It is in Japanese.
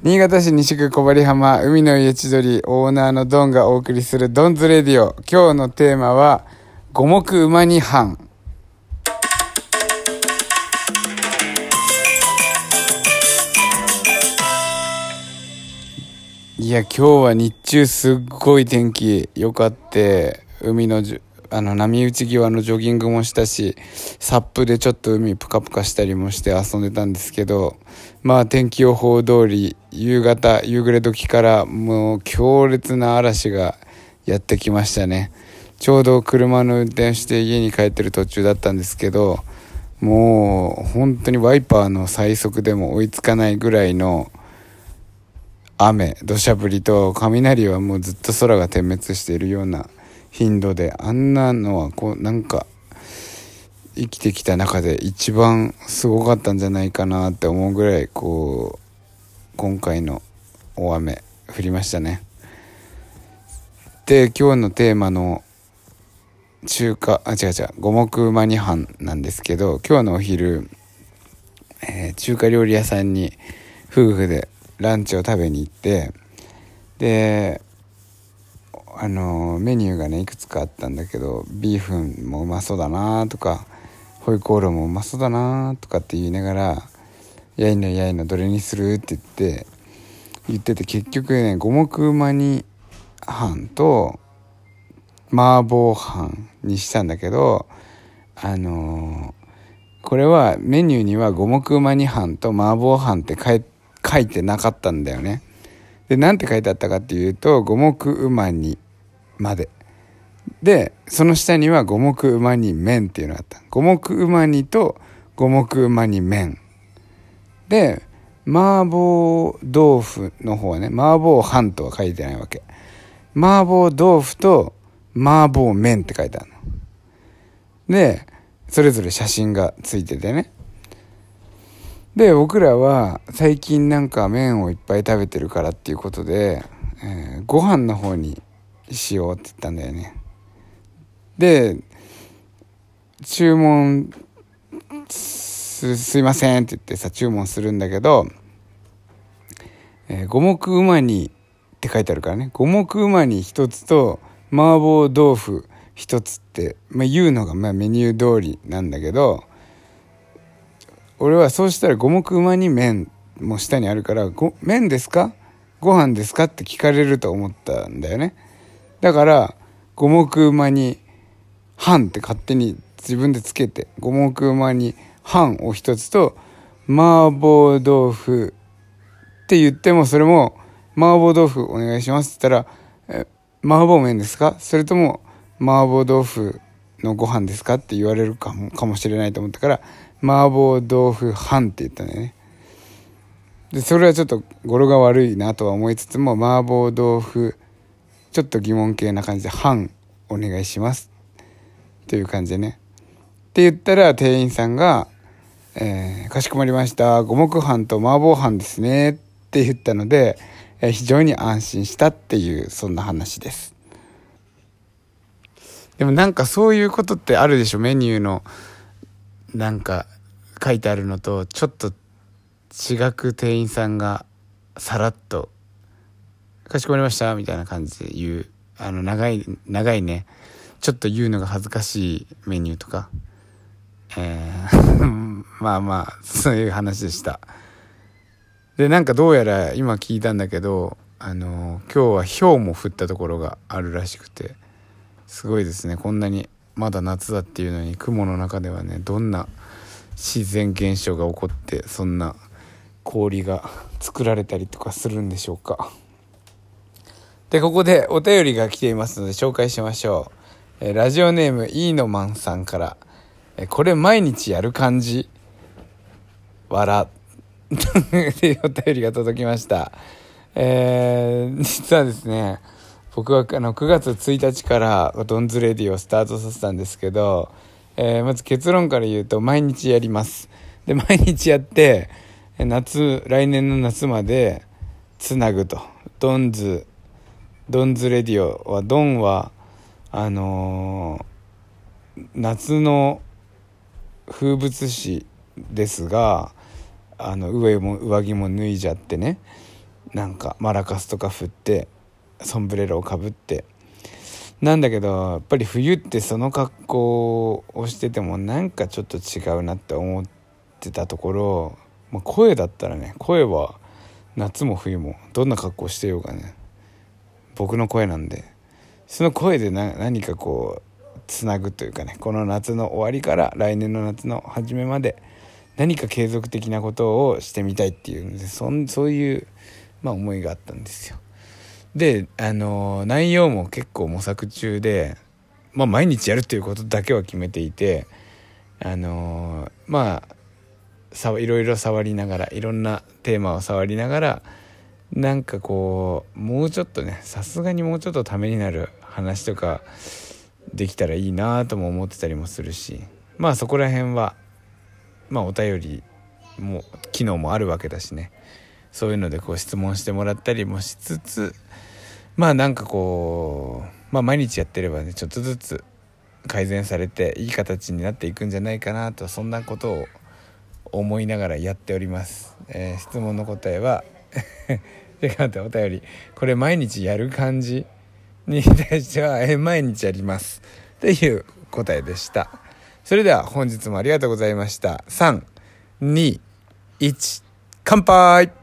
新潟市西区小針浜海の家千鳥オーナーのドンがお送りするドンズレディオ。今日のテーマは五目馬に半いや今日は日中すっごい天気良かって海のじゅあの波打ち際のジョギングもしたしサップでちょっと海プカプカしたりもして遊んでたんですけどまあ天気予報通り夕方夕暮れ時からもう強烈な嵐がやってきましたね。ちょうど車の運転して家に帰ってる途中だったんですけどもう本当にワイパーの最速でも追いつかないぐらいの雨土砂降りと雷はもうずっと空が点滅しているような頻度であんなのはこうなんか生きてきた中で一番すごかったんじゃないかなって思うぐらいこう今回の大雨降りましたね。で今日のテーマの中華あ違う違う五目馬二飯なんですけど今日のお昼、えー、中華料理屋さんに夫婦でランチを食べに行ってであのメニューがねいくつかあったんだけどビーフンもうまそうだなとかホイコーローもうまそうだなとかって言いながら「やいのやいのどれにする?」って言って言ってて結局ね五目うま煮飯と麻婆飯にしたんだけどあのこれはメニューには五目うま煮飯と麻婆飯って書いてなかったんだよね。で何て書いてあったかっていうと五目うま煮まで。でその下には五目うま煮麺っていうのがあった。五目うま煮と五目うま煮麺で麻婆豆腐の方はね麻婆飯とは書いてないわけ。麻婆豆腐と麻婆麺って書いてあるの。でそれぞれ写真がついててね。で僕らは最近なんか麺をいっぱい食べてるからっていうことで、えー、ご飯の方にしようって言ったんだよねで注文すすいませんって言ってさ注文するんだけど、えー、五目うま煮って書いてあるからね五目うま煮一つと麻婆豆腐一つって、まあ、言うのがまあメニュー通りなんだけど俺はそうしたら五目うま煮麺も下にあるから「麺ですか？ご飯ですか?」って聞かれると思ったんだよね。だから五目馬に半って勝手に自分でつけて五目馬に半を一つと麻婆豆腐って言ってもそれも麻婆豆腐お願いしますって言ったら麻婆麺ですか？それとも麻婆豆腐のご飯ですかって言われるかもかもしれないと思ったから麻婆豆腐半って言ったんだよね。でそれはちょっと語呂が悪いなとは思いつつも麻婆豆腐ちょっと疑問系な感じで「半お願いします」という感じでね。って言ったら店員さんが「えー、かしこまりました。五目飯と麻婆飯ですね」って言ったので、えー、非常に安心したっていうそんな話です。でもなんかそういうことってあるでしょ？メニューのなんか書いてあるのとちょっと違く店員さんがさらっとかしこまりましたみたいな感じで言う。あの長い長いね。ちょっと言うのが恥ずかしいメニューとか。えー まあまあそういう話でした。でなんかどうやら今聞いたんだけどあの今日は氷も降ったところがあるらしくてすごいですね。こんなにまだ夏だっていうのに雲の中ではねどんな自然現象が起こってそんな氷が作られたりとかするんでしょうか。で、ここでお便りが来ていますので紹介しましょう。えラジオネームイーノマンさんから、えこれ毎日やる感じ？笑っていうお便りが届きました。えー、実はですね、僕はあの9月1日からドンズレディオをスタートさせたんですけど、えー、まず結論から言うと毎日やります。で、毎日やって、夏、来年の夏までつなぐと。ドンズドンズレディオはドンはあのー、夏の風物詩ですがあの上も上着も脱いじゃってねなんかマラカスとか振ってソンブレロをかぶって。なんだけどやっぱり冬ってその格好をしててもなんかちょっと違うなって思ってたところ、まあ、声だったらね声は夏も冬もどんな格好してようがね。僕の声なんでその声で何かこうつなぐというかねこの夏の終わりから来年の夏の初めまで何か継続的なことをしてみたいっていうのでそそういう、まあ、思いがあったんですよ。であの内容も結構模索中で、まあ、毎日やるっていうことだけは決めていてあのまあさいろいろ触りながらいろんなテーマを触りながらなんかこうもうちょっとねさすがにもうちょっとためになる話とかできたらいいなとも思ってたりもするしまあそこら辺はまあお便りも機能もあるわけだしね。そういうのでこう質問してもらったりもしつつまあなんかこうまあ毎日やってればねちょっとずつ改善されていい形になっていくんじゃないかなとそんなことを思いながらやっております、えー、質問の答えは てかってお便り。これ毎日やる感じに対しては、え、毎日やります。っていう答えでした。それでは本日もありがとうございました。321乾杯。